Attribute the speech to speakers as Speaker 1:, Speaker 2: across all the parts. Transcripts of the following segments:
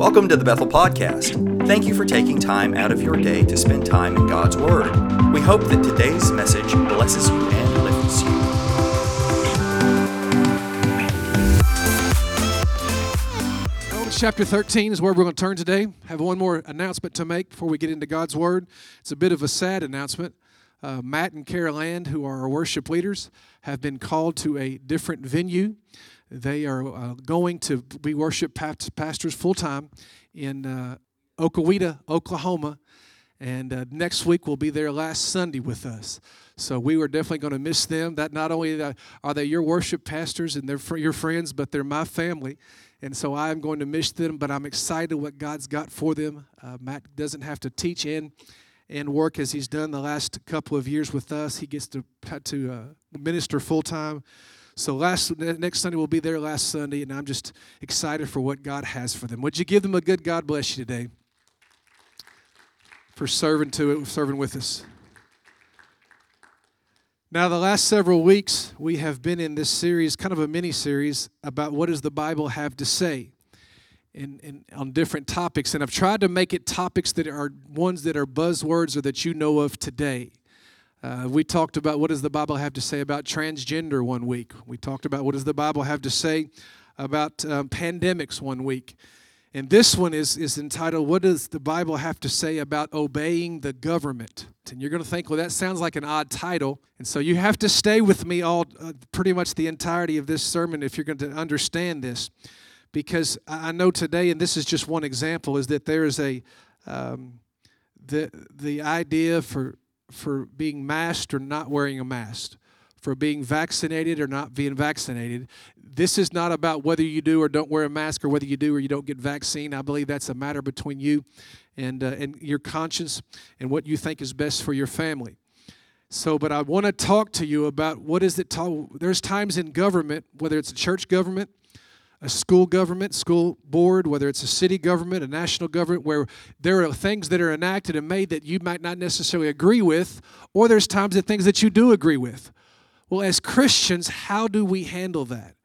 Speaker 1: Welcome to the Bethel Podcast. Thank you for taking time out of your day to spend time in God's Word. We hope that today's message blesses you and lifts you.
Speaker 2: Chapter 13 is where we're going to turn today. I have one more announcement to make before we get into God's Word. It's a bit of a sad announcement. Uh, Matt and Carol Land, who are our worship leaders, have been called to a different venue. They are uh, going to be worship pastors full time in uh, Okawita, Oklahoma. And uh, next week will be their last Sunday with us. So we were definitely going to miss them. That not only are they your worship pastors and they're your friends, but they're my family. And so I'm going to miss them, but I'm excited what God's got for them. Uh, Matt doesn't have to teach and and work as he's done the last couple of years with us. He gets to to uh, minister full time. So last next Sunday will be their last Sunday, and I'm just excited for what God has for them. Would you give them a good God bless you today for serving to serving with us? Now, the last several weeks, we have been in this series, kind of a mini series, about what does the Bible have to say in, in, on different topics. And I've tried to make it topics that are ones that are buzzwords or that you know of today. Uh, we talked about what does the Bible have to say about transgender one week. We talked about what does the Bible have to say about um, pandemics one week. And this one is, is entitled, What Does the Bible Have to Say About Obeying the Government? And you're going to think, well, that sounds like an odd title. And so you have to stay with me all uh, pretty much the entirety of this sermon if you're going to understand this. Because I know today, and this is just one example, is that there is a, um, the, the idea for for being masked or not wearing a mask, for being vaccinated or not being vaccinated. This is not about whether you do or don't wear a mask or whether you do or you don't get vaccine. I believe that's a matter between you and, uh, and your conscience and what you think is best for your family. So, but I want to talk to you about what is it. Talk, there's times in government, whether it's a church government, a school government, school board, whether it's a city government, a national government, where there are things that are enacted and made that you might not necessarily agree with, or there's times that things that you do agree with. Well, as Christians, how do we handle that?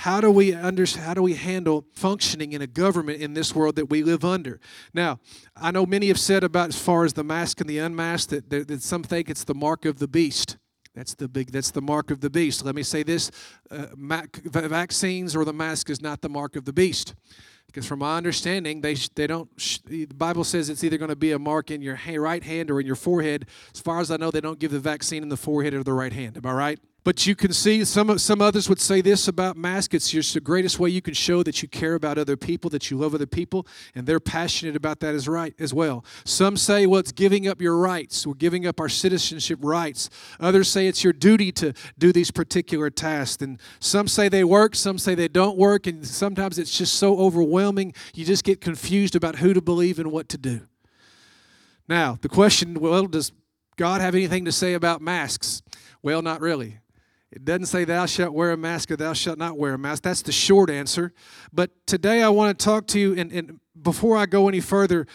Speaker 2: How do we under, how do we handle functioning in a government in this world that we live under? Now, I know many have said about as far as the mask and the unmasked that, that, that some think it's the mark of the beast. That's the big. That's the mark of the beast. Let me say this: uh, vaccines or the mask is not the mark of the beast, because from my understanding, they they don't. the Bible says it's either going to be a mark in your right hand or in your forehead. As far as I know, they don't give the vaccine in the forehead or the right hand. Am I right? But you can see some some others would say this about masks. It's the greatest way you can show that you care about other people, that you love other people, and they're passionate about that as right as well. Some say, well, it's giving up your rights. We're giving up our citizenship rights. Others say it's your duty to do these particular tasks. And some say they work, some say they don't work, and sometimes it's just so overwhelming you just get confused about who to believe and what to do. Now, the question, well, does God have anything to say about masks? Well, not really. It doesn't say thou shalt wear a mask or thou shalt not wear a mask. That's the short answer. But today I want to talk to you, and, and before I go any further,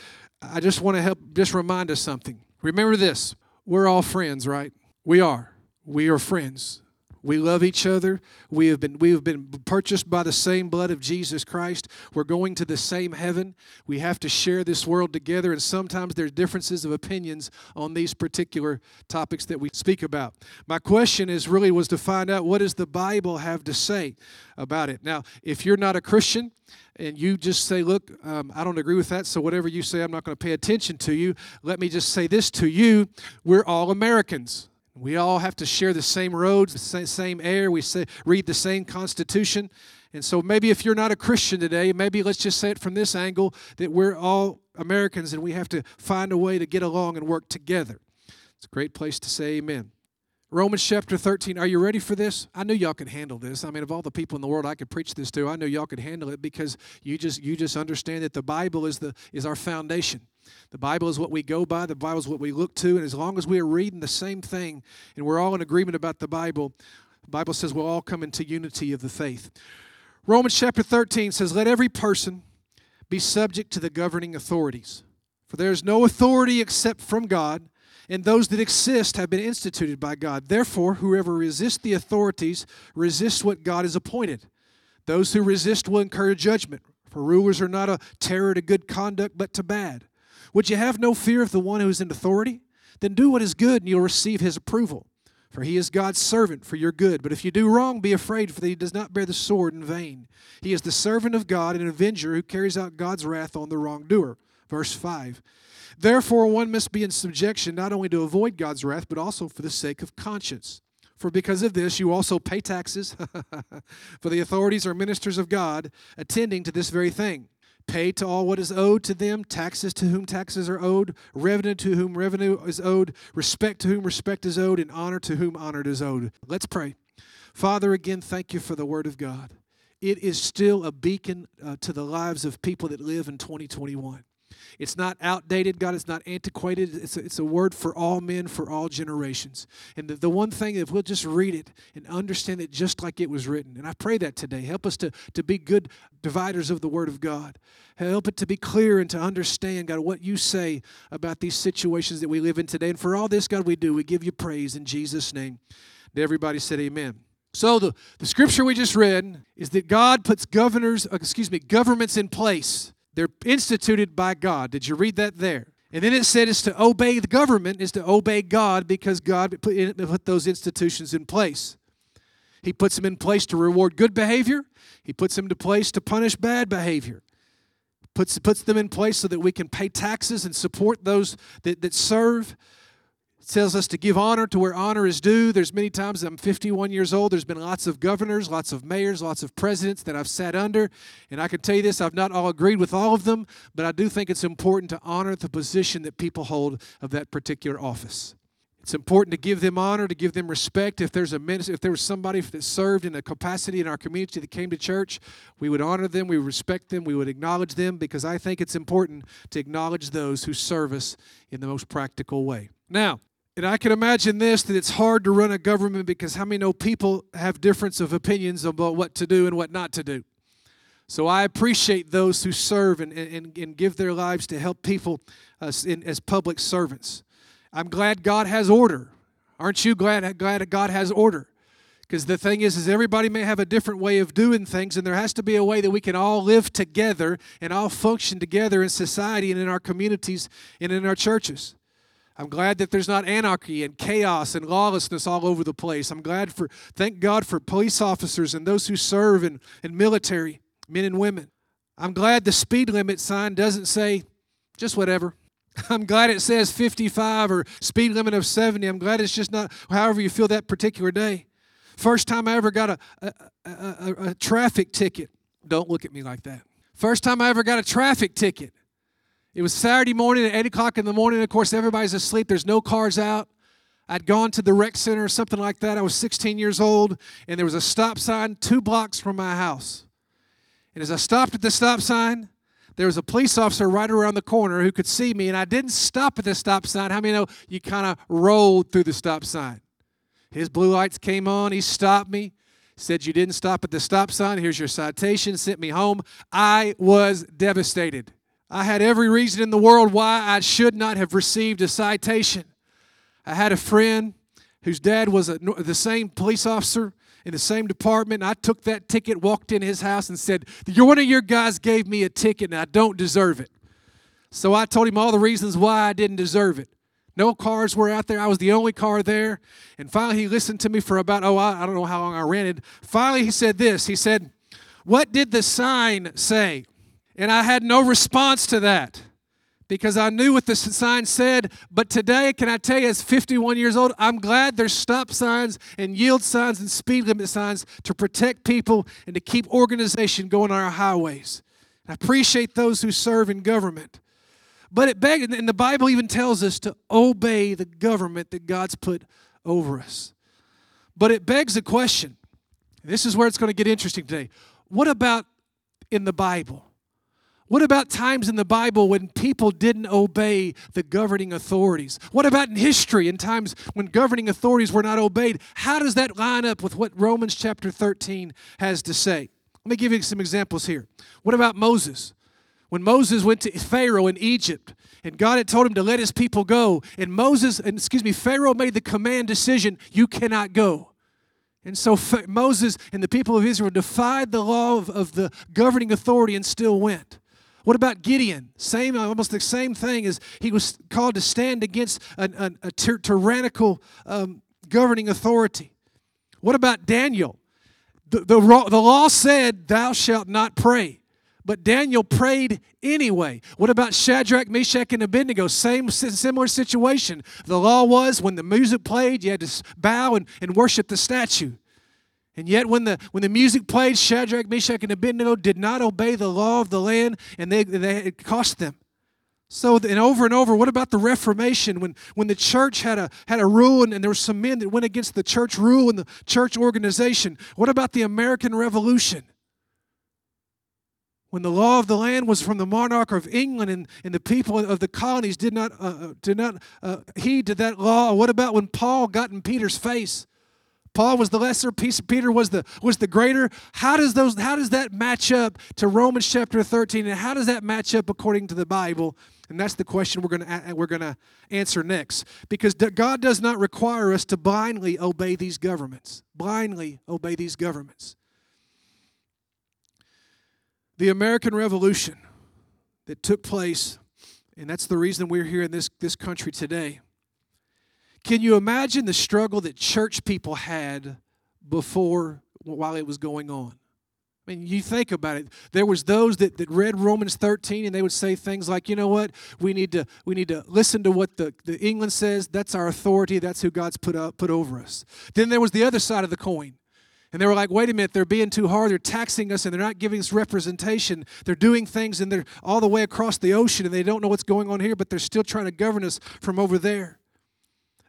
Speaker 2: I just want to help just remind us something. Remember this we're all friends, right? We are. We are friends. We love each other. We have been we have been purchased by the same blood of Jesus Christ. We're going to the same heaven. We have to share this world together and sometimes there's differences of opinions on these particular topics that we speak about. My question is really was to find out what does the Bible have to say about it. Now, if you're not a Christian, and you just say, Look, um, I don't agree with that, so whatever you say, I'm not going to pay attention to you. Let me just say this to you we're all Americans. We all have to share the same roads, the same air. We say, read the same Constitution. And so maybe if you're not a Christian today, maybe let's just say it from this angle that we're all Americans and we have to find a way to get along and work together. It's a great place to say amen. Romans chapter 13. Are you ready for this? I knew y'all could handle this. I mean, of all the people in the world I could preach this to, I knew y'all could handle it because you just you just understand that the Bible is the is our foundation. The Bible is what we go by, the Bible is what we look to, and as long as we are reading the same thing and we're all in agreement about the Bible, the Bible says we'll all come into unity of the faith. Romans chapter 13 says, Let every person be subject to the governing authorities. For there is no authority except from God, and those that exist have been instituted by God. Therefore, whoever resists the authorities resists what God has appointed. Those who resist will incur judgment. For rulers are not a terror to good conduct, but to bad. Would you have no fear of the one who is in authority? Then do what is good, and you'll receive his approval. For he is God's servant for your good. But if you do wrong, be afraid, for he does not bear the sword in vain. He is the servant of God, an avenger who carries out God's wrath on the wrongdoer. Verse 5. Therefore, one must be in subjection not only to avoid God's wrath, but also for the sake of conscience. For because of this, you also pay taxes, for the authorities are ministers of God, attending to this very thing. Pay to all what is owed to them, taxes to whom taxes are owed, revenue to whom revenue is owed, respect to whom respect is owed, and honor to whom honor is owed. Let's pray. Father, again, thank you for the Word of God. It is still a beacon uh, to the lives of people that live in 2021. It's not outdated, God. It's not antiquated. It's a, it's a word for all men, for all generations. And the, the one thing, if we'll just read it and understand it just like it was written, and I pray that today, help us to, to be good dividers of the Word of God. Help it to be clear and to understand, God, what you say about these situations that we live in today. And for all this, God, we do. We give you praise in Jesus' name. And everybody said, Amen. So the, the scripture we just read is that God puts governors, uh, excuse me, governments in place they're instituted by God. Did you read that there? And then it said it's to obey the government, is to obey God because God put, in, put those institutions in place. He puts them in place to reward good behavior. He puts them in place to punish bad behavior. Puts, puts them in place so that we can pay taxes and support those that, that serve tells us to give honor to where honor is due. There's many times I'm 51 years old. There's been lots of governors, lots of mayors, lots of presidents that I've sat under. And I can tell you this I've not all agreed with all of them, but I do think it's important to honor the position that people hold of that particular office. It's important to give them honor, to give them respect. If there's a minister, if there was somebody that served in a capacity in our community that came to church, we would honor them, we would respect them, we would acknowledge them because I think it's important to acknowledge those who serve us in the most practical way. Now, and I can imagine this that it's hard to run a government because how many know people have difference of opinions about what to do and what not to do. So I appreciate those who serve and, and, and give their lives to help people uh, in, as public servants. I'm glad God has order. Aren't you glad, glad God has order? Because the thing is, is everybody may have a different way of doing things, and there has to be a way that we can all live together and all function together in society and in our communities and in our churches. I'm glad that there's not anarchy and chaos and lawlessness all over the place. I'm glad for, thank God for police officers and those who serve in, in military, men and women. I'm glad the speed limit sign doesn't say just whatever. I'm glad it says 55 or speed limit of 70. I'm glad it's just not however you feel that particular day. First time I ever got a, a, a, a traffic ticket. Don't look at me like that. First time I ever got a traffic ticket. It was Saturday morning at 8 o'clock in the morning. Of course, everybody's asleep. There's no cars out. I'd gone to the rec center or something like that. I was 16 years old, and there was a stop sign two blocks from my house. And as I stopped at the stop sign, there was a police officer right around the corner who could see me, and I didn't stop at the stop sign. How many know you kind of rolled through the stop sign? His blue lights came on. He stopped me, said, You didn't stop at the stop sign. Here's your citation, sent me home. I was devastated. I had every reason in the world why I should not have received a citation. I had a friend whose dad was a, the same police officer in the same department. I took that ticket, walked in his house, and said, One of your guys gave me a ticket and I don't deserve it. So I told him all the reasons why I didn't deserve it. No cars were out there. I was the only car there. And finally, he listened to me for about, oh, I, I don't know how long I rented. Finally, he said this He said, What did the sign say? And I had no response to that because I knew what the sign said. But today, can I tell you, as 51 years old, I'm glad there's stop signs and yield signs and speed limit signs to protect people and to keep organization going on our highways. I appreciate those who serve in government. But it begs, and the Bible even tells us to obey the government that God's put over us. But it begs a question. This is where it's going to get interesting today. What about in the Bible? What about times in the Bible when people didn't obey the governing authorities? What about in history in times when governing authorities were not obeyed? How does that line up with what Romans chapter 13 has to say? Let me give you some examples here. What about Moses? When Moses went to Pharaoh in Egypt and God had told him to let his people go, and Moses, and excuse me, Pharaoh made the command decision, you cannot go. And so Moses and the people of Israel defied the law of, of the governing authority and still went. What about Gideon? Same, almost the same thing as he was called to stand against an, an, a ty- tyrannical um, governing authority. What about Daniel? The, the, the law said, Thou shalt not pray. But Daniel prayed anyway. What about Shadrach, Meshach, and Abednego? Same similar situation. The law was when the music played, you had to bow and, and worship the statue. And yet, when the, when the music played, Shadrach, Meshach, and Abednego did not obey the law of the land, and they, they, it cost them. So, and over and over, what about the Reformation when, when the church had a, had a rule and, and there were some men that went against the church rule and the church organization? What about the American Revolution? when the law of the land was from the monarch of England and, and the people of the colonies did not, uh, uh did not uh, heed to that law. What about when Paul got in Peter's face? Paul was the lesser, Peter was the was the greater. How does those how does that match up to Romans chapter 13 and how does that match up according to the Bible? And that's the question we're going to we're going to answer next because God does not require us to blindly obey these governments. Blindly obey these governments. The American Revolution that took place, and that's the reason we're here in this, this country today. Can you imagine the struggle that church people had before, while it was going on? I mean, you think about it. There was those that, that read Romans 13 and they would say things like, you know what, we need to we need to listen to what the, the England says. That's our authority. That's who God's put up put over us. Then there was the other side of the coin. And they were like, wait a minute, they're being too hard. They're taxing us and they're not giving us representation. They're doing things and they're all the way across the ocean and they don't know what's going on here, but they're still trying to govern us from over there.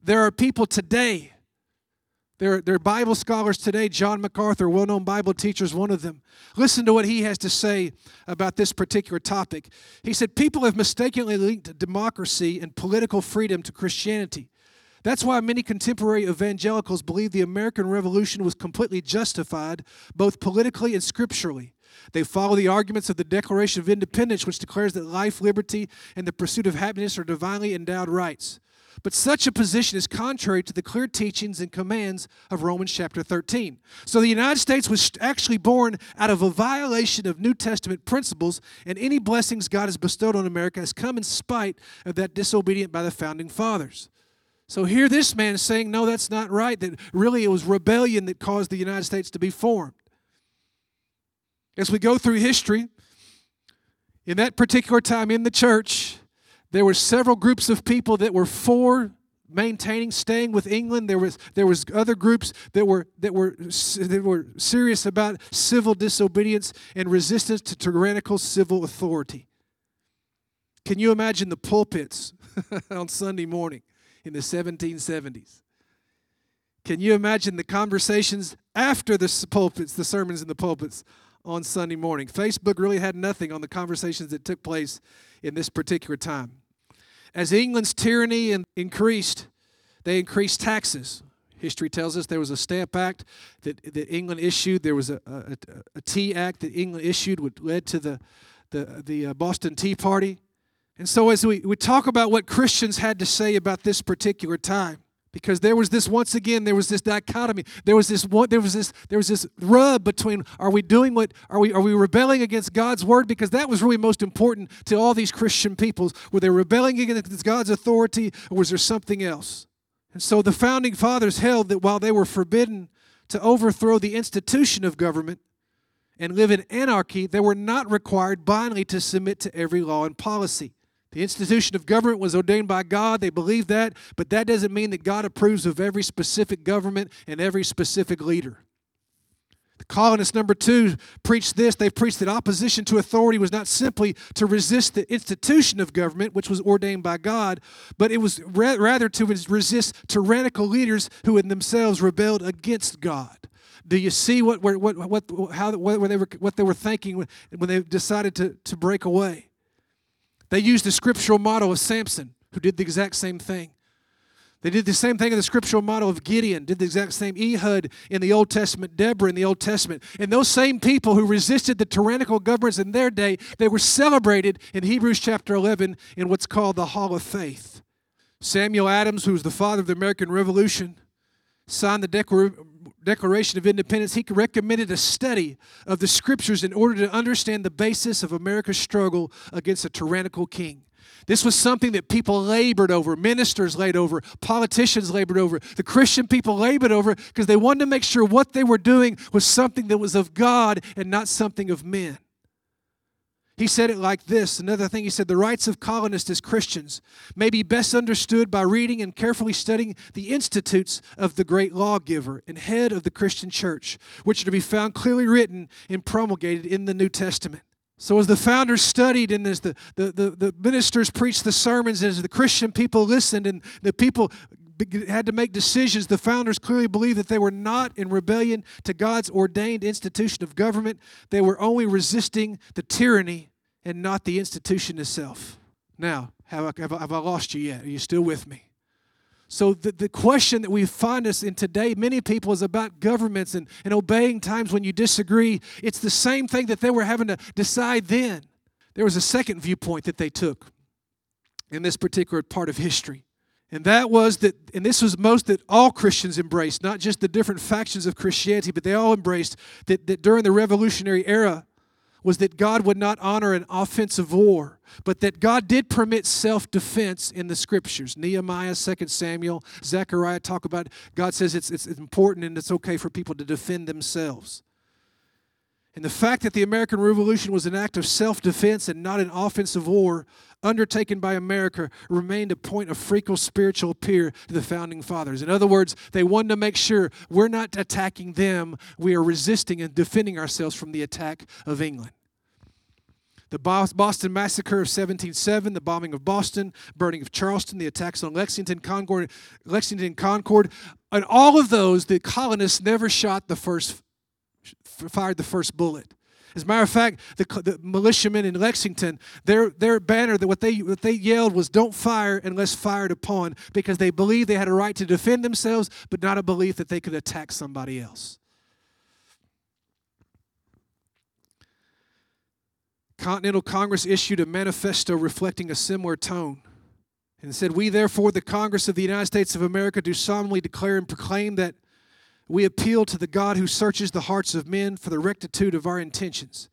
Speaker 2: There are people today, there, there are Bible scholars today, John MacArthur, well known Bible teacher, is one of them. Listen to what he has to say about this particular topic. He said, People have mistakenly linked democracy and political freedom to Christianity. That's why many contemporary evangelicals believe the American Revolution was completely justified, both politically and scripturally. They follow the arguments of the Declaration of Independence, which declares that life, liberty, and the pursuit of happiness are divinely endowed rights. But such a position is contrary to the clear teachings and commands of Romans chapter 13. So the United States was actually born out of a violation of New Testament principles, and any blessings God has bestowed on America has come in spite of that disobedient by the founding fathers. So here this man is saying, no, that's not right, that really it was rebellion that caused the United States to be formed. As we go through history, in that particular time in the church, there were several groups of people that were for maintaining staying with England there was there was other groups that were that were that were serious about civil disobedience and resistance to tyrannical civil authority can you imagine the pulpits on Sunday morning in the 1770s. Can you imagine the conversations after the pulpits, the sermons in the pulpits on Sunday morning? Facebook really had nothing on the conversations that took place in this particular time. As England's tyranny increased, they increased taxes. History tells us there was a Stamp Act that, that England issued. There was a, a, a Tea Act that England issued, which led to the, the, the uh, Boston Tea Party. And so, as we, we talk about what Christians had to say about this particular time, because there was this once again there was this dichotomy. There was this one there was this there was this rub between are we doing what are we are we rebelling against god's word? Because that was really most important to all these christian peoples. Were they rebelling against god's authority or was there something else? And so the founding fathers held that while they were forbidden to overthrow the institution of government and live in anarchy they were not required blindly to submit to every law and policy the institution of government was ordained by God. They believe that, but that doesn't mean that God approves of every specific government and every specific leader. The colonists, number two, preached this. They preached that opposition to authority was not simply to resist the institution of government, which was ordained by God, but it was rather to resist tyrannical leaders who in themselves rebelled against God. Do you see what, what, what, how, what, they, were, what they were thinking when, when they decided to, to break away? They used the scriptural model of Samson, who did the exact same thing. They did the same thing in the scriptural model of Gideon, did the exact same Ehud in the Old Testament, Deborah in the Old Testament. And those same people who resisted the tyrannical governments in their day, they were celebrated in Hebrews chapter 11 in what's called the Hall of Faith. Samuel Adams, who was the father of the American Revolution, signed the Declar- Declaration of Independence, he recommended a study of the scriptures in order to understand the basis of America's struggle against a tyrannical king. This was something that people labored over, ministers labored over, politicians labored over, the Christian people labored over because they wanted to make sure what they were doing was something that was of God and not something of men. He said it like this. Another thing, he said, the rights of colonists as Christians may be best understood by reading and carefully studying the institutes of the great lawgiver and head of the Christian church, which are to be found clearly written and promulgated in the New Testament. So, as the founders studied and as the, the, the, the ministers preached the sermons, as the Christian people listened and the people had to make decisions, the founders clearly believed that they were not in rebellion to God's ordained institution of government. They were only resisting the tyranny and not the institution itself. Now, have I, have I, have I lost you yet? Are you still with me? So the, the question that we find us in today, many people, is about governments and, and obeying times when you disagree. It's the same thing that they were having to decide then. There was a second viewpoint that they took in this particular part of history. And that was that, and this was most that all Christians embraced, not just the different factions of Christianity, but they all embraced that, that during the Revolutionary era, was that God would not honor an offensive war, but that God did permit self defense in the scriptures. Nehemiah, 2 Samuel, Zechariah talk about God says it's, it's important and it's okay for people to defend themselves. And the fact that the American Revolution was an act of self defense and not an offensive war undertaken by America remained a point of frequent spiritual appeal to the founding fathers. In other words, they wanted to make sure we're not attacking them, we are resisting and defending ourselves from the attack of England. The Boston Massacre of 1707, the bombing of Boston, burning of Charleston, the attacks on Lexington, Concord, Lexington, Concord, and all of those, the colonists never shot the first, fired the first bullet. As a matter of fact, the, the militiamen in Lexington, their, their banner, that what they, what they yelled was, Don't fire unless fired upon, because they believed they had a right to defend themselves, but not a belief that they could attack somebody else. Continental Congress issued a manifesto reflecting a similar tone and said, We therefore, the Congress of the United States of America, do solemnly declare and proclaim that we appeal to the God who searches the hearts of men for the rectitude of our intentions.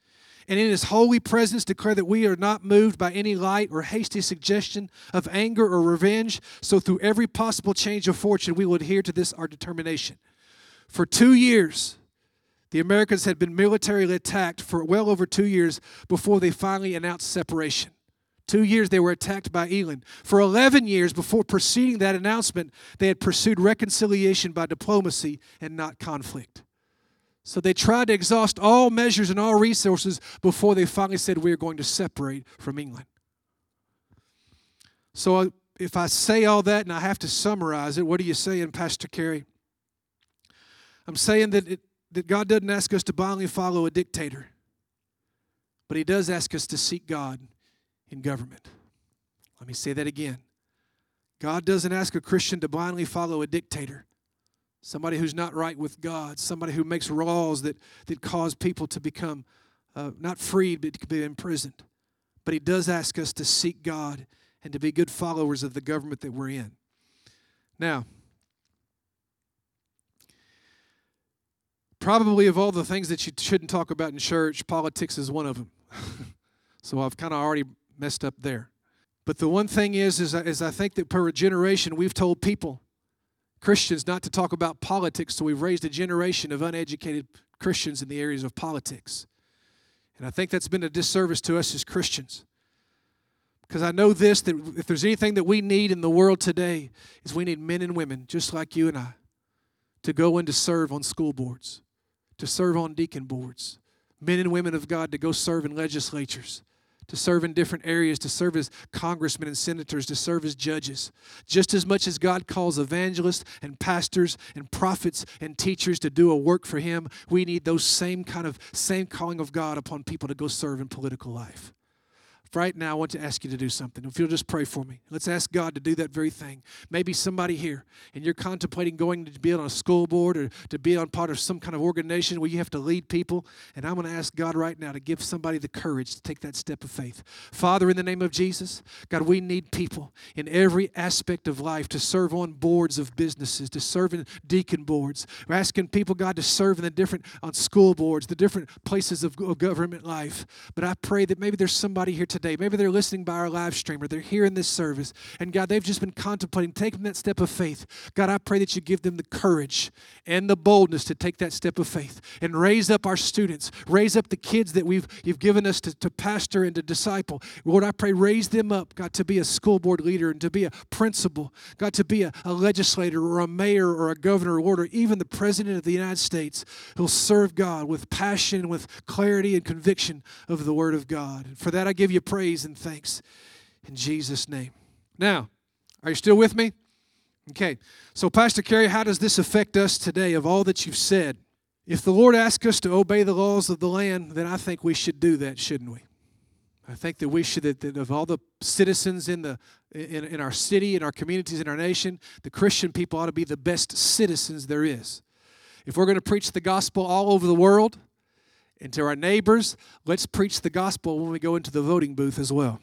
Speaker 2: And in his holy presence declare that we are not moved by any light or hasty suggestion of anger or revenge. So, through every possible change of fortune, we will adhere to this our determination. For two years, the Americans had been militarily attacked for well over two years before they finally announced separation. Two years they were attacked by England. For 11 years before preceding that announcement, they had pursued reconciliation by diplomacy and not conflict. So they tried to exhaust all measures and all resources before they finally said, We are going to separate from England. So uh, if I say all that and I have to summarize it, what are you saying, Pastor Kerry? I'm saying that, it, that God doesn't ask us to blindly follow a dictator, but He does ask us to seek God in government. Let me say that again. God doesn't ask a Christian to blindly follow a dictator, somebody who's not right with God, somebody who makes laws that, that cause people to become uh, not freed, but to be imprisoned. But He does ask us to seek God and to be good followers of the government that we're in. Now, probably of all the things that you shouldn't talk about in church, politics is one of them. so I've kind of already messed up there. But the one thing is, is, is I think that per a generation we've told people, Christians, not to talk about politics, so we've raised a generation of uneducated Christians in the areas of politics. And I think that's been a disservice to us as Christians. Because I know this that if there's anything that we need in the world today, is we need men and women just like you and I to go in to serve on school boards, to serve on deacon boards, men and women of God to go serve in legislatures, to serve in different areas, to serve as congressmen and senators, to serve as judges. Just as much as God calls evangelists and pastors and prophets and teachers to do a work for Him, we need those same kind of same calling of God upon people to go serve in political life. Right now, I want to ask you to do something. If you'll just pray for me, let's ask God to do that very thing. Maybe somebody here, and you're contemplating going to be on a school board or to be on part of some kind of organization where you have to lead people. And I'm going to ask God right now to give somebody the courage to take that step of faith. Father, in the name of Jesus, God, we need people in every aspect of life to serve on boards of businesses, to serve in deacon boards. We're asking people, God, to serve in the different on school boards, the different places of government life. But I pray that maybe there's somebody here today today. Maybe they're listening by our live stream or they're here in this service. And God, they've just been contemplating taking that step of faith. God, I pray that you give them the courage and the boldness to take that step of faith and raise up our students, raise up the kids that we've you've given us to, to pastor and to disciple. Lord, I pray, raise them up, God, to be a school board leader and to be a principal, God, to be a, a legislator or a mayor or a governor, Lord, or even the president of the United States who'll serve God with passion, with clarity and conviction of the Word of God. And for that, I give you praise and thanks in Jesus' name. Now, are you still with me? Okay. So, Pastor Kerry, how does this affect us today of all that you've said? If the Lord asks us to obey the laws of the land, then I think we should do that, shouldn't we? I think that we should, that, that of all the citizens in, the, in, in our city, in our communities, in our nation, the Christian people ought to be the best citizens there is. If we're going to preach the gospel all over the world, and to our neighbors, let's preach the gospel when we go into the voting booth as well.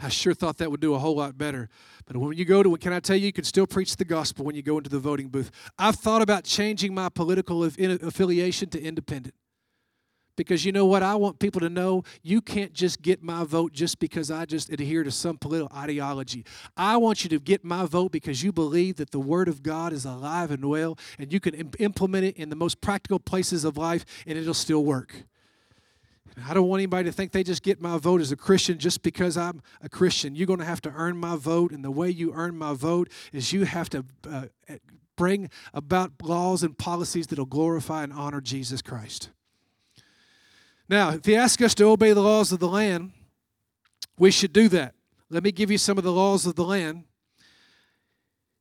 Speaker 2: I sure thought that would do a whole lot better. But when you go to, can I tell you, you can still preach the gospel when you go into the voting booth. I've thought about changing my political affiliation to independent. Because you know what? I want people to know you can't just get my vote just because I just adhere to some political ideology. I want you to get my vote because you believe that the Word of God is alive and well, and you can implement it in the most practical places of life, and it'll still work. I don't want anybody to think they just get my vote as a Christian just because I'm a Christian. You're going to have to earn my vote, and the way you earn my vote is you have to uh, bring about laws and policies that will glorify and honor Jesus Christ. Now, if he asks us to obey the laws of the land, we should do that. Let me give you some of the laws of the land.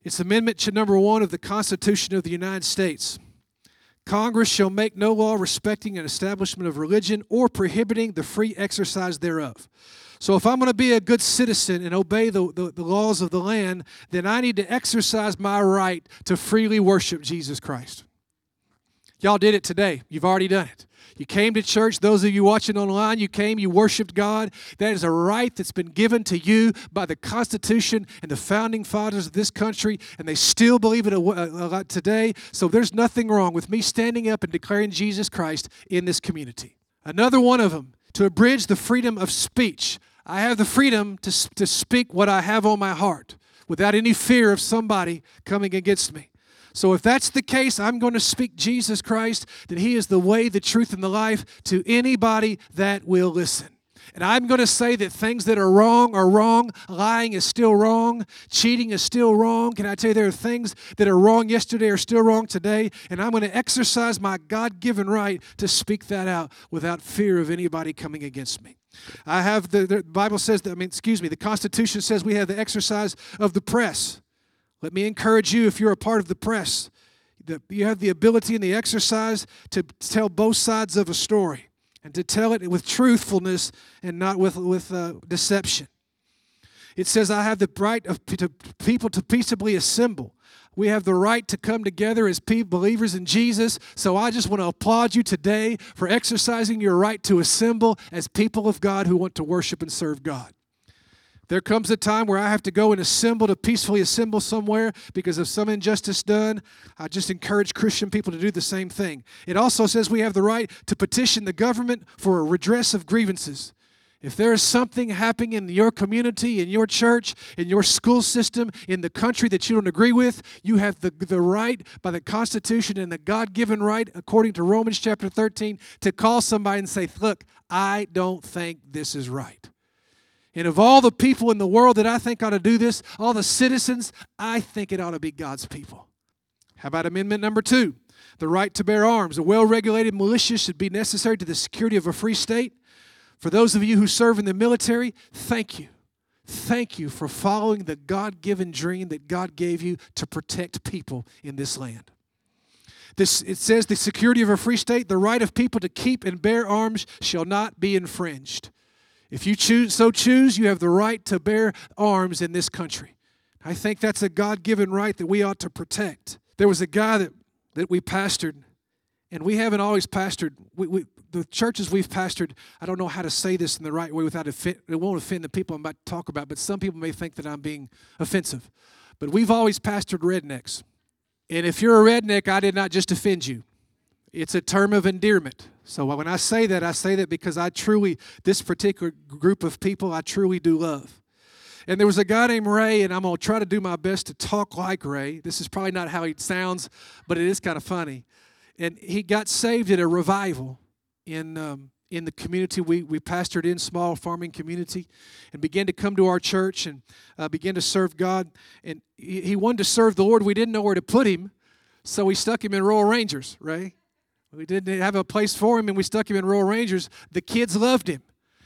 Speaker 2: It's Amendment to number one of the Constitution of the United States. Congress shall make no law respecting an establishment of religion or prohibiting the free exercise thereof. So, if I'm going to be a good citizen and obey the, the, the, laws of the land, then I need to exercise my right to freely worship Jesus Christ. Y'all did it today. You've already done it. You came to church. Those of you watching online, you came, you worshiped God. That is a right that's been given to you by the Constitution and the founding fathers of this country, and they still believe it a, lot today. So there's nothing wrong with me standing up and declaring Jesus Christ in this community. Another one of them, to abridge the freedom of speech. I have the freedom to, to speak what I have on my heart without any fear of somebody coming against me. So, if that's the case, I'm going to speak Jesus Christ, that He is the way, the truth, and the life to anybody that will listen. And I'm going to say that things that are wrong are wrong. Lying is still wrong. Cheating is still wrong. Can I tell you there are things that are wrong yesterday are still wrong today? And I'm going to exercise my God given right to speak that out without fear of anybody coming against me. I have the, the Bible says that, I mean, excuse me, the Constitution says we have the exercise of the press. Let me encourage you if you're a part of the press, that you have the ability and the exercise to tell both sides of a story and to tell it with truthfulness and not with, with uh, deception. It says, I have the right of to people to peaceably assemble. We have the right to come together as believers in Jesus. So I just want to applaud you today for exercising your right to assemble as people of God who want to worship and serve God. There comes a time where I have to go and assemble to peacefully assemble somewhere because of some injustice done. I just encourage Christian people to do the same thing. It also says we have the right to petition the government for a redress of grievances. If there is something happening in your community, in your church, in your school system, in the country that you don't agree with, you have the, the right by the Constitution and the God given right, according to Romans chapter 13, to call somebody and say, Look, I don't think this is right. And of all the people in the world that I think ought to do this, all the citizens, I think it ought to be God's people. How about amendment number two? The right to bear arms. A well regulated militia should be necessary to the security of a free state. For those of you who serve in the military, thank you. Thank you for following the God given dream that God gave you to protect people in this land. This, it says the security of a free state, the right of people to keep and bear arms shall not be infringed. If you choose, so choose, you have the right to bear arms in this country. I think that's a God given right that we ought to protect. There was a guy that, that we pastored, and we haven't always pastored. We, we, the churches we've pastored, I don't know how to say this in the right way without offend, it won't offend the people I'm about to talk about, but some people may think that I'm being offensive. But we've always pastored rednecks. And if you're a redneck, I did not just offend you. It's a term of endearment. So when I say that, I say that because I truly, this particular group of people, I truly do love. And there was a guy named Ray, and I'm going to try to do my best to talk like Ray. This is probably not how he sounds, but it is kind of funny. And he got saved at a revival in, um, in the community we, we pastored in, small farming community, and began to come to our church and uh, began to serve God. And he, he wanted to serve the Lord. We didn't know where to put him, so we stuck him in Royal Rangers, right? We didn't have a place for him, and we stuck him in Royal Rangers. The kids loved him.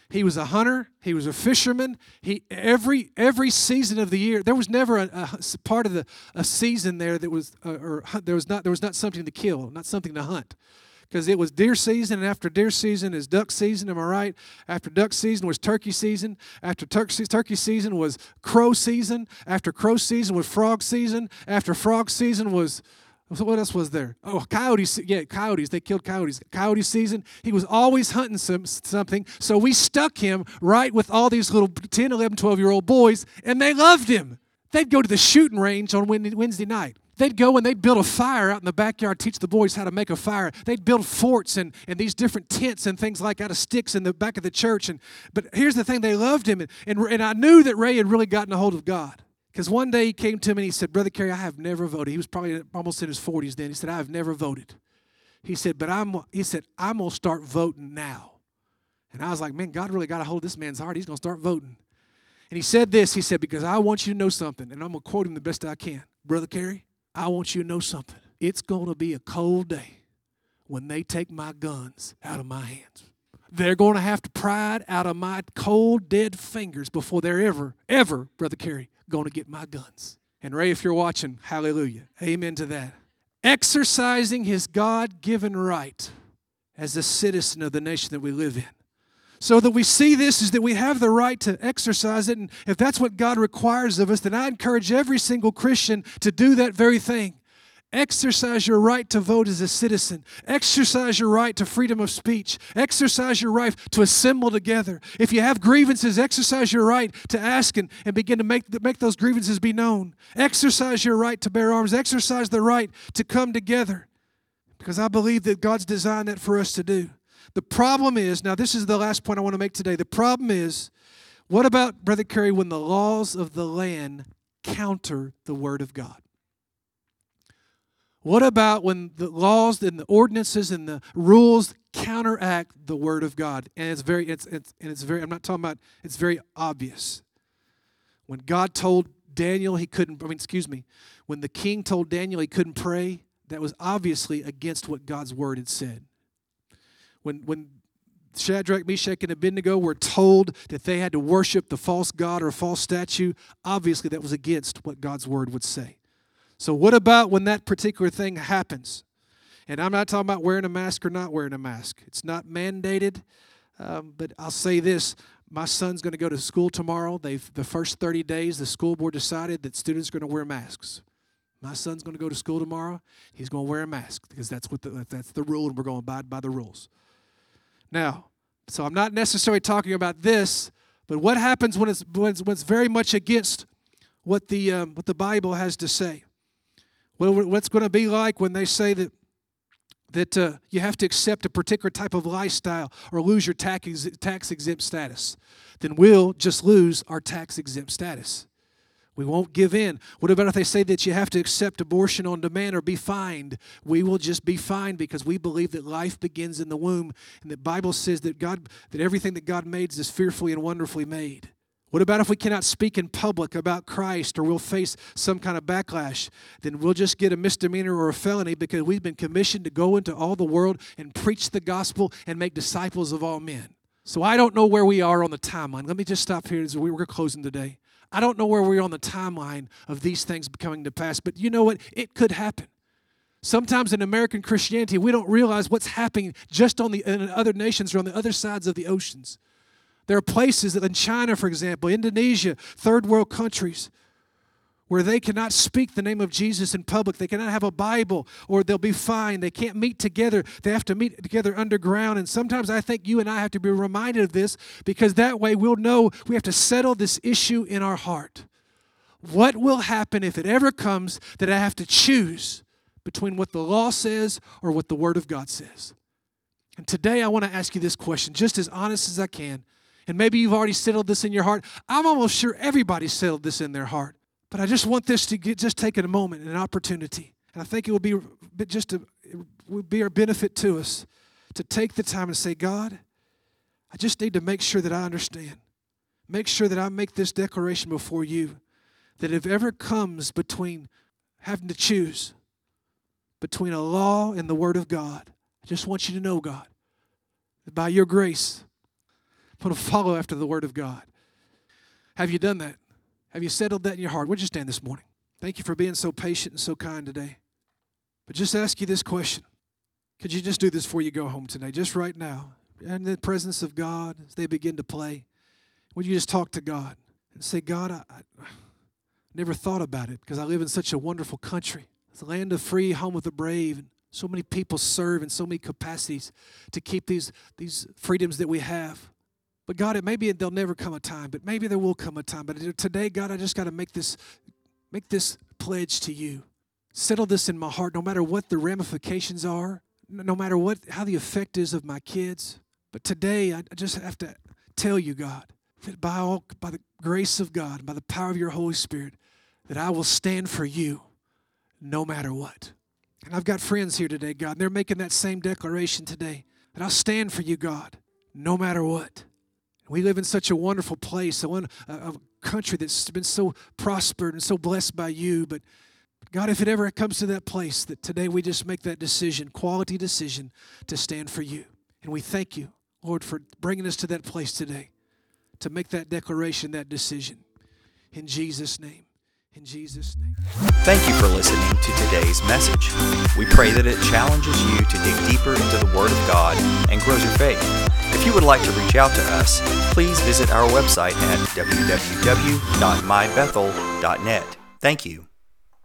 Speaker 2: He was a hunter. He was a fisherman. He every every season of the year there was never a, a part of the a season there that was uh, or there was not there was not something to kill, not something to hunt, because it was deer season, and after deer season is duck season. Am I right? After duck season was turkey season. After turkey turkey season was crow season. After crow season was frog season. After frog season was what else was there? Oh, coyotes. Yeah, coyotes. They killed coyotes. Coyote season. He was always hunting some, something. So we stuck him right with all these little 10, 11, 12 year old boys, and they loved him. They'd go to the shooting range on Wednesday night. They'd go and they'd build a fire out in the backyard, teach the boys how to make a fire. They'd build forts and, and these different tents and things like out of sticks in the back of the church. And But here's the thing they loved him. And, and, and I knew that Ray had really gotten a hold of God. Because one day he came to me and he said, Brother Kerry, I have never voted. He was probably almost in his 40s then. He said, I have never voted. He said, but I'm, he said, I'm to start voting now. And I was like, man, God really got a hold of this man's heart. He's to start voting. And he said this, he said, because I want you to know something, and I'm to quote him the best I can. Brother Kerry, I want you to know something. It's to be a cold day when they take my guns out of my hands. They're going to have to pry it out of my cold, dead fingers before they're ever, ever, Brother Kerry, going to get my guns. And Ray, if you're watching, hallelujah. Amen to that. Exercising his God given right as a citizen of the nation that we live in. So that we see this is that we have the right to exercise it. And if that's what God requires of us, then I encourage every single Christian to do that very thing. Exercise your right to vote as a citizen. Exercise your right to freedom of speech. Exercise your right to assemble together. If you have grievances, exercise your right to ask and, and begin to make, make those grievances be known. Exercise your right to bear arms. Exercise the right to come together. Because I believe that God's designed that for us to do. The problem is now, this is the last point I want to make today. The problem is what about, Brother Kerry, when the laws of the land counter the Word of God? What about when the laws and the ordinances and the rules counteract the word of God? And it's very, it's, it's, and it's very, I'm not talking about, it's very obvious. When God told Daniel he couldn't, I mean, excuse me, when the king told Daniel he couldn't pray, that was obviously against what God's word had said. When, when Shadrach, Meshach, and Abednego were told that they had to worship the false god or a false statue, obviously that was against what God's word would say. So, what about when that particular thing happens? And I'm not talking about wearing a mask or not wearing a mask. It's not mandated, um, but I'll say this. My son's going to go to school tomorrow. They've the first 30 days, the school board decided that students are going to wear masks. My son's going to go to school tomorrow. He's going to wear a mask because that's what the, that's the rule, and we're going to abide by the rules. Now, so I'm not necessarily talking about this, but what happens when it's when it's, when it's very much against what the um, what the Bible has to say? Well, what's going to be like when they say that that uh, you have to accept a particular type of lifestyle or lose your tax, tax exempt status? Then we'll just lose our tax exempt status. We won't give in. What about if they say that you have to accept abortion on demand or be fined? We will just be fined because we believe that life begins in the womb and the Bible says that God that everything that God made is fearfully and wonderfully made. What about if we cannot speak in public about Christ or we'll face some kind of backlash? Then we'll just get a misdemeanor or a felony because we've been commissioned to go into all the world and preach the gospel and make disciples of all men. So I don't know where we are on the timeline. Let me just stop here as we're closing today. I don't know where we are on the timeline of these things coming to pass, but you know what? It could happen. Sometimes in American Christianity, we don't realize what's happening just on the in other nations or on the other sides of the oceans. There are places in China, for example, Indonesia, third world countries, where they cannot speak the name of Jesus in public. They cannot have a Bible or they'll be fined. They can't meet together. They have to meet together underground. And sometimes I think you and I have to be reminded of this because that way we'll know we have to settle this issue in our heart. What will happen if it ever comes that I have to choose between what the law says or what the Word of God says? And today I want to ask you this question, just as honest as I can. And maybe you've already settled this in your heart. I'm almost sure everybody settled this in their heart. But I just want this to get just take a moment and an opportunity. And I think it will be just a, would be a benefit to us to take the time and say, God, I just need to make sure that I understand. Make sure that I make this declaration before you that if ever comes between having to choose between a law and the Word of God, I just want you to know, God, by your grace, I'm going to follow after the Word of God. Have you done that? Have you settled that in your heart? Would you stand this morning? Thank you for being so patient and so kind today. But just ask you this question. Could you just do this before you go home today, just right now? In the presence of God, as they begin to play, would you just talk to God and say, God, I, I never thought about it because I live in such a wonderful country. It's a land of free, home of the brave, and so many people serve in so many capacities to keep these, these freedoms that we have. But God, it maybe there'll never come a time, but maybe there will come a time. But today, God, I just got to make this make this pledge to you. Settle this in my heart, no matter what the ramifications are, no matter what how the effect is of my kids. But today, I just have to tell you, God, that by all by the grace of God, by the power of your Holy Spirit, that I will stand for you, no matter what. And I've got friends here today, God, and they're making that same declaration today. That I'll stand for you, God, no matter what. We live in such a wonderful place, a, a, country that's been so prospered and so blessed by you. But God, if it ever comes to that place, that today we just make that decision, quality decision, to stand for you. And we thank you, Lord, for bringing us to that place today to make that declaration, that decision. In Jesus' name. In Jesus' name.
Speaker 1: Thank you for listening to today's message. We pray that it challenges you to dig deeper into the Word of God and grows your faith. If you would like to reach out to us, please visit our website at www.mybethel.net. Thank you.